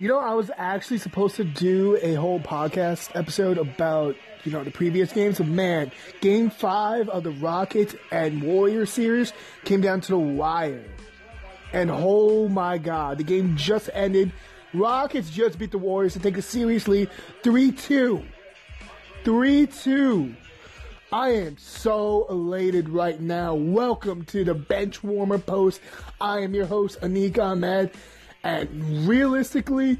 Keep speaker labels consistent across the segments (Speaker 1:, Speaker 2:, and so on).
Speaker 1: You know, I was actually supposed to do a whole podcast episode about, you know, the previous games. But man, game five of the Rockets and Warriors series came down to the wire. And oh my god, the game just ended. Rockets just beat the Warriors to take it seriously 3 2. 3 2. I am so elated right now. Welcome to the Bench Warmer Post. I am your host, Anik Ahmed. And realistically,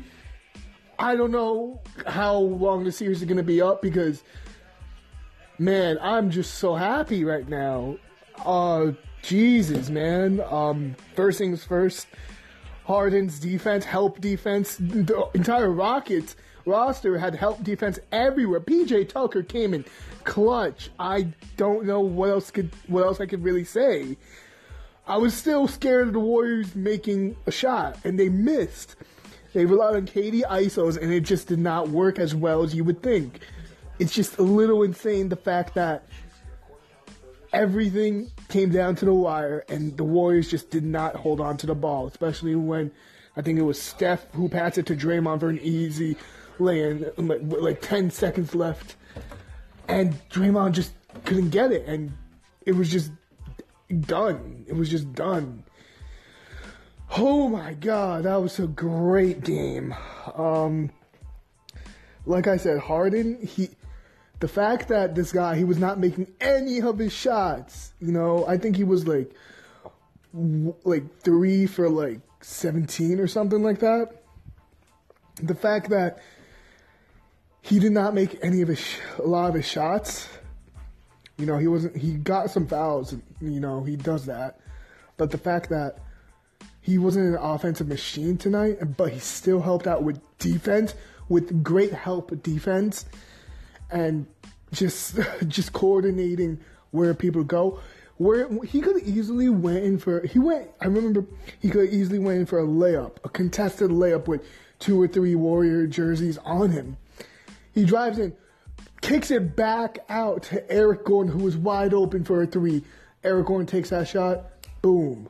Speaker 1: I don't know how long the series is going to be up because, man, I'm just so happy right now. Uh, Jesus, man. Um, first things first, Harden's defense, help defense, the entire Rockets roster had help defense everywhere. PJ Tucker came in clutch. I don't know what else could what else I could really say. I was still scared of the Warriors making a shot, and they missed. They relied on KD ISOs, and it just did not work as well as you would think. It's just a little insane the fact that everything came down to the wire, and the Warriors just did not hold on to the ball, especially when I think it was Steph who passed it to Draymond for an easy lay-in, like, like 10 seconds left, and Draymond just couldn't get it, and it was just done. It was just done. Oh my god, that was a great game. Um, like I said, Harden, he, the fact that this guy, he was not making any of his shots, you know, I think he was like, like three for like 17 or something like that. The fact that he did not make any of his, a lot of his shots, you know, he wasn't. He got some fouls. You know, he does that. But the fact that he wasn't an offensive machine tonight, but he still helped out with defense, with great help defense, and just just coordinating where people go. Where he could easily went in for he went. I remember he could easily went in for a layup, a contested layup with two or three Warrior jerseys on him. He drives in, kicks it back out to Eric Gordon, who was wide open for a three. Eric Gordon takes that shot, boom.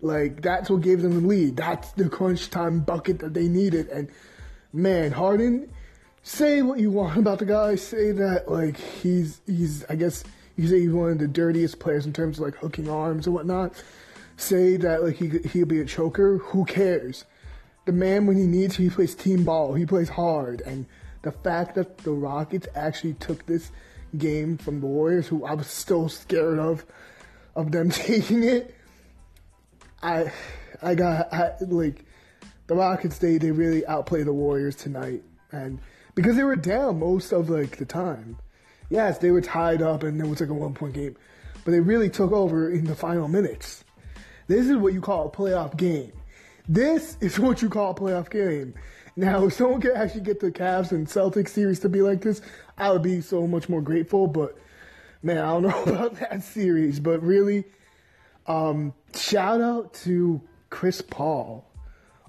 Speaker 1: Like that's what gave them the lead. That's the crunch time bucket that they needed. And man, Harden, say what you want about the guy. Say that like he's he's I guess you say he's one of the dirtiest players in terms of like hooking arms and whatnot. Say that like he he'll be a choker. Who cares? The man when he needs, he plays team ball. He plays hard and the fact that the Rockets actually took this game from the Warriors, who I was still scared of, of them taking it. I, I got I, like the Rockets. They they really outplayed the Warriors tonight, and because they were down most of like the time. Yes, they were tied up, and it was like a one point game, but they really took over in the final minutes. This is what you call a playoff game. This is what you call a playoff game. Now, if someone could actually get the Cavs and Celtics series to be like this, I would be so much more grateful. But man, I don't know about that series. But really, um, shout out to Chris Paul.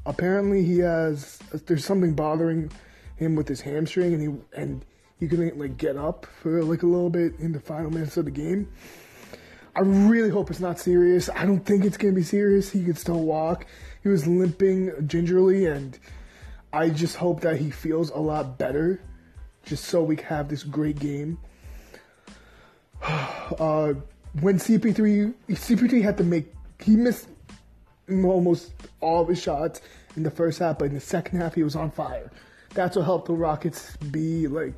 Speaker 1: Apparently, he has there's something bothering him with his hamstring, and he and he couldn't like get up for like a little bit in the final minutes of the game. I really hope it's not serious. I don't think it's gonna be serious. He could still walk. He was limping gingerly and I just hope that he feels a lot better, just so we can have this great game. Uh, when CP3 CP3 had to make he missed almost all his shots in the first half, but in the second half he was on fire. That's what helped the Rockets be like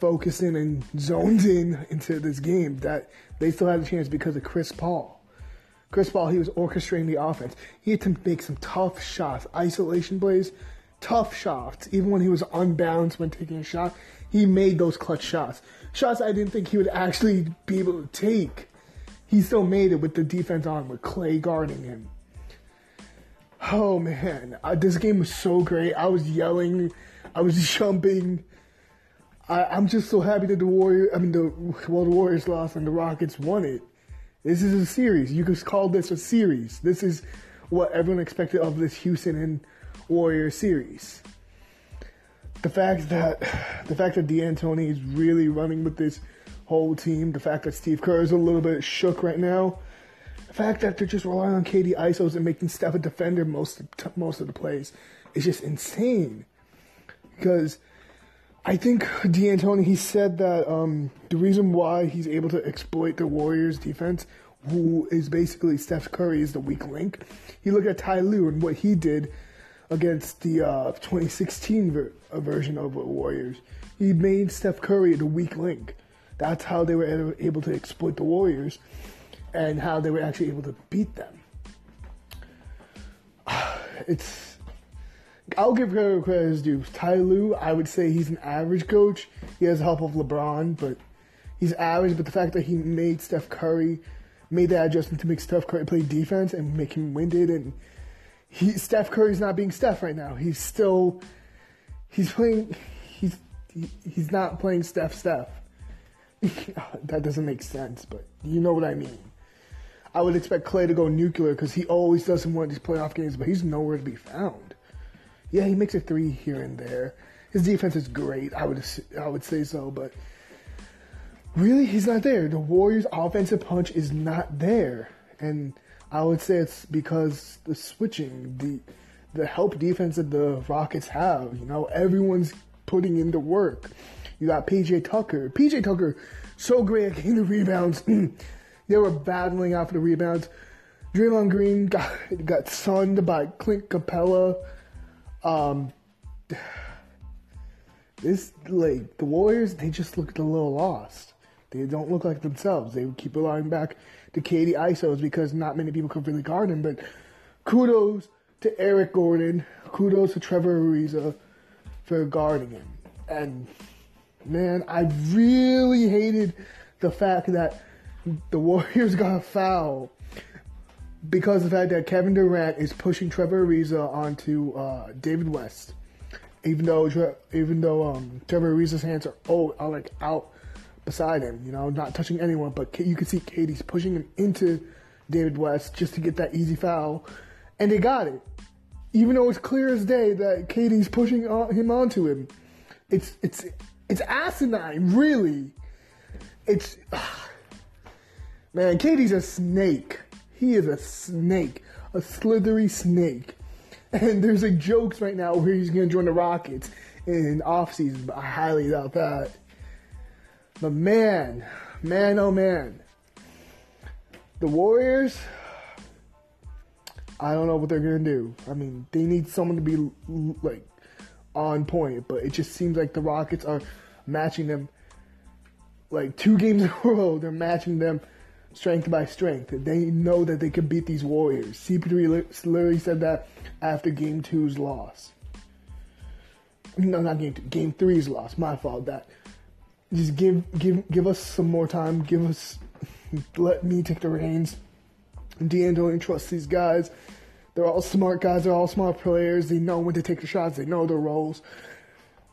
Speaker 1: focusing and zoned in into this game. That they still had a chance because of Chris Paul. Chris Paul, he was orchestrating the offense. He had to make some tough shots, isolation plays tough shots. Even when he was unbalanced when taking a shot, he made those clutch shots. Shots I didn't think he would actually be able to take. He still made it with the defense on, with Clay guarding him. Oh man, uh, this game was so great. I was yelling, I was jumping. I, am just so happy that the Warriors, I mean, the well, the Warriors lost and the Rockets won it. This is a series. You could call this a series. This is what everyone expected of this Houston and Warrior series. The fact that the fact that D'Antoni is really running with this whole team, the fact that Steve Kerr is a little bit shook right now, the fact that they're just relying on KD ISOs and making Steph a defender most most of the plays is just insane. Because I think D'Antoni he said that um, the reason why he's able to exploit the Warriors defense, who is basically Steph Curry, is the weak link. He looked at Ty Lue and what he did against the uh, 2016 ver- uh, version of the Warriors. He made Steph Curry the weak link. That's how they were able to exploit the Warriors and how they were actually able to beat them. It's I'll give credit where credit is due. Ty Lue, I would say he's an average coach. He has the help of LeBron, but he's average. But the fact that he made Steph Curry, made that adjustment to make Steph Curry play defense and make him winded, and he Steph Curry's not being Steph right now. He's still he's playing he's he, he's not playing Steph Steph. that doesn't make sense, but you know what I mean. I would expect Clay to go nuclear because he always doesn't want these playoff games, but he's nowhere to be found. Yeah, he makes a three here and there. His defense is great. I would I would say so, but really, he's not there. The Warriors' offensive punch is not there, and I would say it's because the switching, the the help defense that the Rockets have. You know, everyone's putting in the work. You got PJ Tucker. PJ Tucker, so great at getting the rebounds. they were battling out for the rebounds. Draymond Green got got sunned by Clint Capela. Um, this like the Warriors, they just looked a little lost. They don't look like themselves. They keep relying back to KD ISOs because not many people could really guard him. But kudos to Eric Gordon. Kudos to Trevor Ariza for guarding him. And man, I really hated the fact that the Warriors got a foul because of the fact that Kevin Durant is pushing Trevor Ariza onto uh, David West, even though even though um, Trevor Ariza's hands are oh are like out beside him, you know, not touching anyone, but you can see KD's pushing him into David West just to get that easy foul, and they got it, even though it's clear as day that KD's pushing uh, him onto him. It's it's it's asinine, really. It's man, KD's a snake. He is a snake, a slithery snake. And there's like jokes right now where he's to join the Rockets in off season, but I highly doubt that. But man, man, oh man, the Warriors. I don't know what they're gonna do. I mean, they need someone to be like on point, but it just seems like the Rockets are matching them like two games in a row. They're matching them strength by strength. They know that they can beat these Warriors. CP3 literally said that after Game Two's loss. No, not Game Two. Game Three's loss. My fault. That just give give give us some more time. Give us let me take the reins. D'Antoni trusts these guys. They're all smart guys. They're all smart players. They know when to take the shots. They know their roles.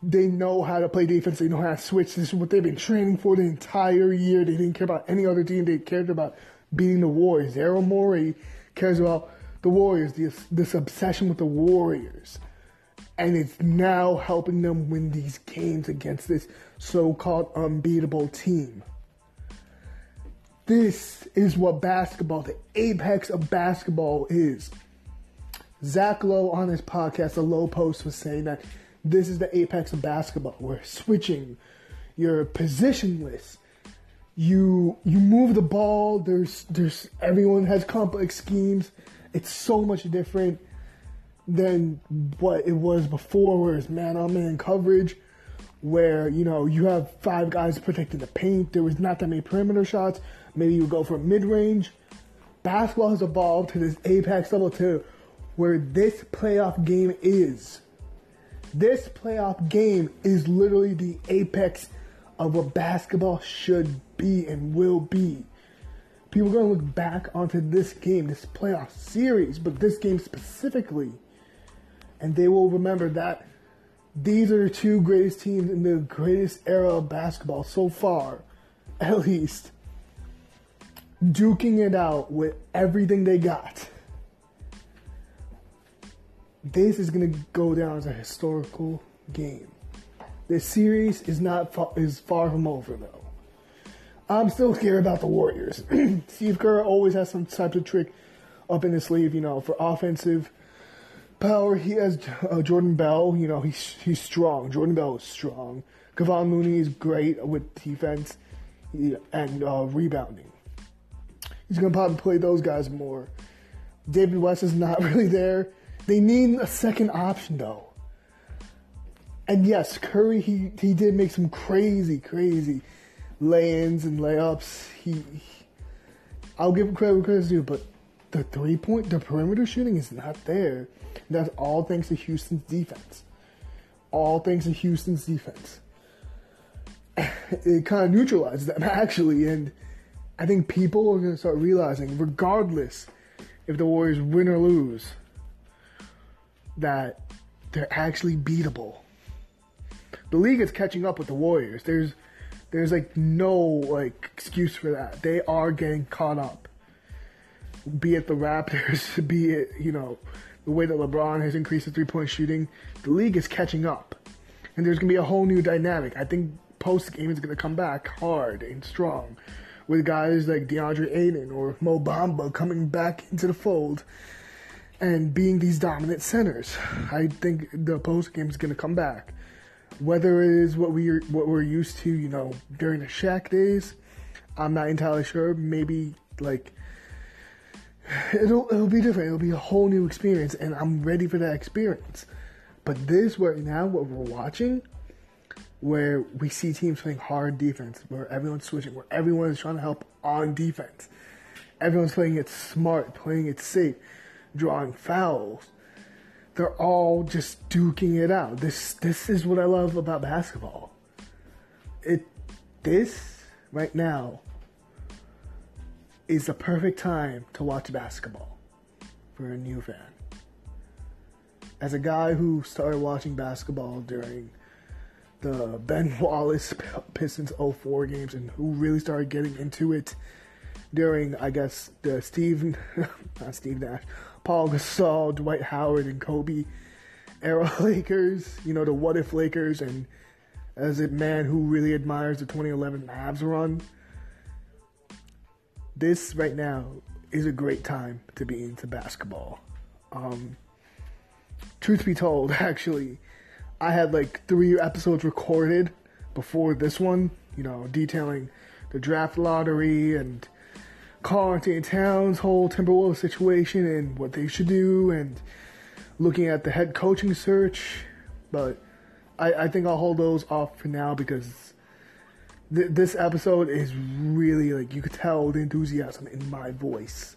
Speaker 1: They know how to play defense. They know how to switch. This is what they've been training for the entire year. They didn't care about any other team. They cared about beating the Warriors. Daryl Morey cares about the Warriors, this, this obsession with the Warriors. And it's now helping them win these games against this so called unbeatable team. This is what basketball, the apex of basketball, is. Zach Lowe on his podcast, The Lowe Post, was saying that this is the apex of basketball. We're switching. You're positionless. You you move the ball. There's there's everyone has complex schemes. It's so much different than what it was before, where it's man on man coverage, where you know you have five guys protecting the paint. There was not that many perimeter shots. Maybe you go for mid range. Basketball has evolved to this apex level to where this playoff game is. This playoff game is literally the apex of what basketball should be and will be. People are going to look back onto this game, this playoff series, but this game specifically, and they will remember that these are the two greatest teams in the greatest era of basketball so far, at least, duking it out with everything they got this is going to go down as a historical game. This series is not far, is far from over though. I'm still scared about the Warriors. Steve Kerr always has some type of trick up in his sleeve, you know, for offensive power. He has uh, Jordan Bell, you know, he's he's strong. Jordan Bell is strong. Kevon Looney is great with defense and uh, rebounding. He's going to probably play those guys more. David West is not really there. They need a second option, though. And yes, Curry, he, he did make some crazy, crazy lay-ins and layups. He, he I'll give him credit where credit's due, but the three point, the perimeter shooting is not there. That's all thanks to Houston's defense. All thanks to Houston's defense. It kind of neutralizes them actually, and I think people are going to start realizing, regardless if the Warriors win or lose, that they're actually beatable. The league is catching up with the Warriors. There's there's like no like excuse for that. They are getting caught up. Be it the Raptors, be it, you know, the way that LeBron has increased the three point shooting, the league is catching up. And there's gonna be a whole new dynamic. I think post game is gonna come back hard and strong with guys like DeAndre Ayton or Mo Bamba coming back into the fold and being these dominant centers. I think the post game is going to come back. Whether it is what we're what we're used to, you know, during the Shaq days, I'm not entirely sure. Maybe like it'll it'll be different. It'll be a whole new experience, and I'm ready for that experience. But this right now, what we're watching, where we see teams playing hard defense, where everyone's switching, where everyone is trying to help on defense, everyone's playing it smart, playing it safe, drawing fouls they're all just duking it out. This this is what I love about basketball. It this right now is the perfect time to watch basketball for a new fan. As a guy who started watching basketball during the Ben Wallace Pistons 04 games and who really started getting into it during, I guess, the Steve, not Steve Nash, Paul Gasol, Dwight Howard, and Kobe era Lakers, you know, the what if Lakers, and as a man who really admires the 2011 Mavs run, this right now is a great time to be into basketball. Um, truth be told, actually, I had like three episodes recorded before this one, you know, detailing the draft lottery and Karl-Anthony Towns' whole Timberwolves situation and what they should do, and looking at the head coaching search. But I, I think I'll hold those off for now because th- this episode is really like you could tell the enthusiasm in my voice.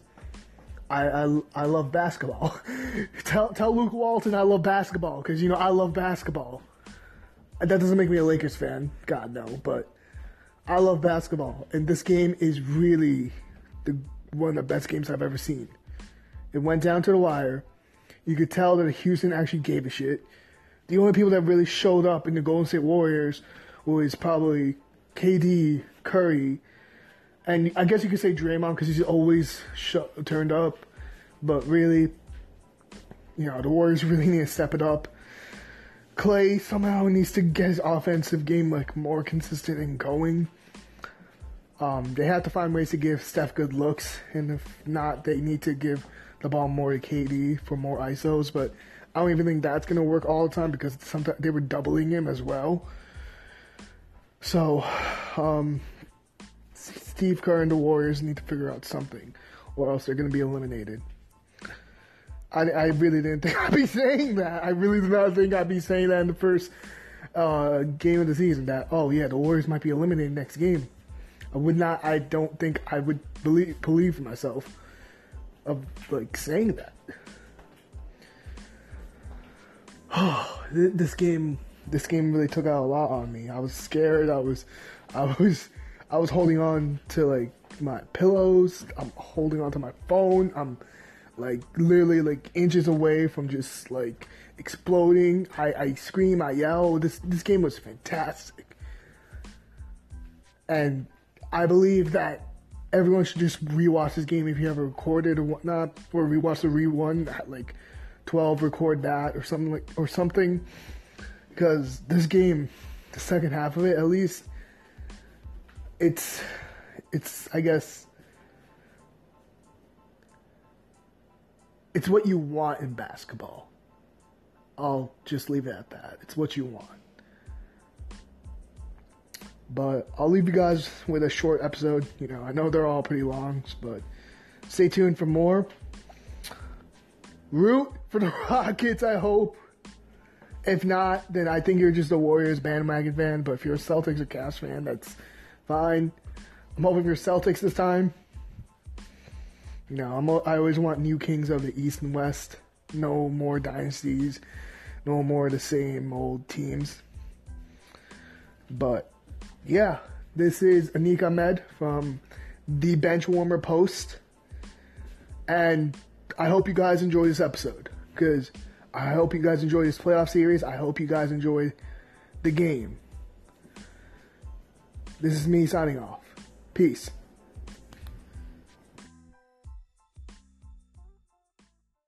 Speaker 1: I, I, I love basketball. tell tell Luke Walton I love basketball because you know I love basketball. That doesn't make me a Lakers fan, God no, but I love basketball, and this game is really the one of the best games I've ever seen. It went down to the wire. You could tell that Houston actually gave a shit. The only people that really showed up in the Golden State Warriors was probably KD, Curry, and I guess you could say Draymond because he's always sh- turned up. But really, you know, the Warriors really need to step it up. Clay somehow needs to get his offensive game like more consistent and going. Um, they have to find ways to give Steph good looks, and if not, they need to give the ball more to KD for more ISOs. But I don't even think that's gonna work all the time because sometimes they were doubling him as well. So, um, Steve Kerr and the Warriors need to figure out something, or else they're gonna be eliminated. I, I really didn't think I'd be saying that. I really did not think I'd be saying that in the first uh, game of the season. That oh yeah, the Warriors might be eliminated next game. I would not. I don't think I would believe believe myself of like saying that. Oh, this game, this game really took out a lot on me. I was scared. I was, I was, I was holding on to like my pillows. I'm holding on to my phone. I'm like literally like inches away from just like exploding. I, I scream. I yell. This this game was fantastic. And I believe that everyone should just rewatch this game if you have recorded or whatnot, or rewatch the rerun at like 12, record that or something like or something. Because this game, the second half of it at least, it's it's I guess it's what you want in basketball. I'll just leave it at that. It's what you want. But I'll leave you guys with a short episode. You know, I know they're all pretty long, but stay tuned for more. Root for the Rockets, I hope. If not, then I think you're just a Warriors bandwagon fan. But if you're a Celtics or Cavs fan, that's fine. I'm hoping for Celtics this time. You know, I'm, I always want new kings of the East and West. No more dynasties. No more the same old teams. But yeah, this is Anik Ahmed from the Benchwarmer Post. And I hope you guys enjoy this episode because I hope you guys enjoy this playoff series. I hope you guys enjoy the game. This is me signing off. Peace.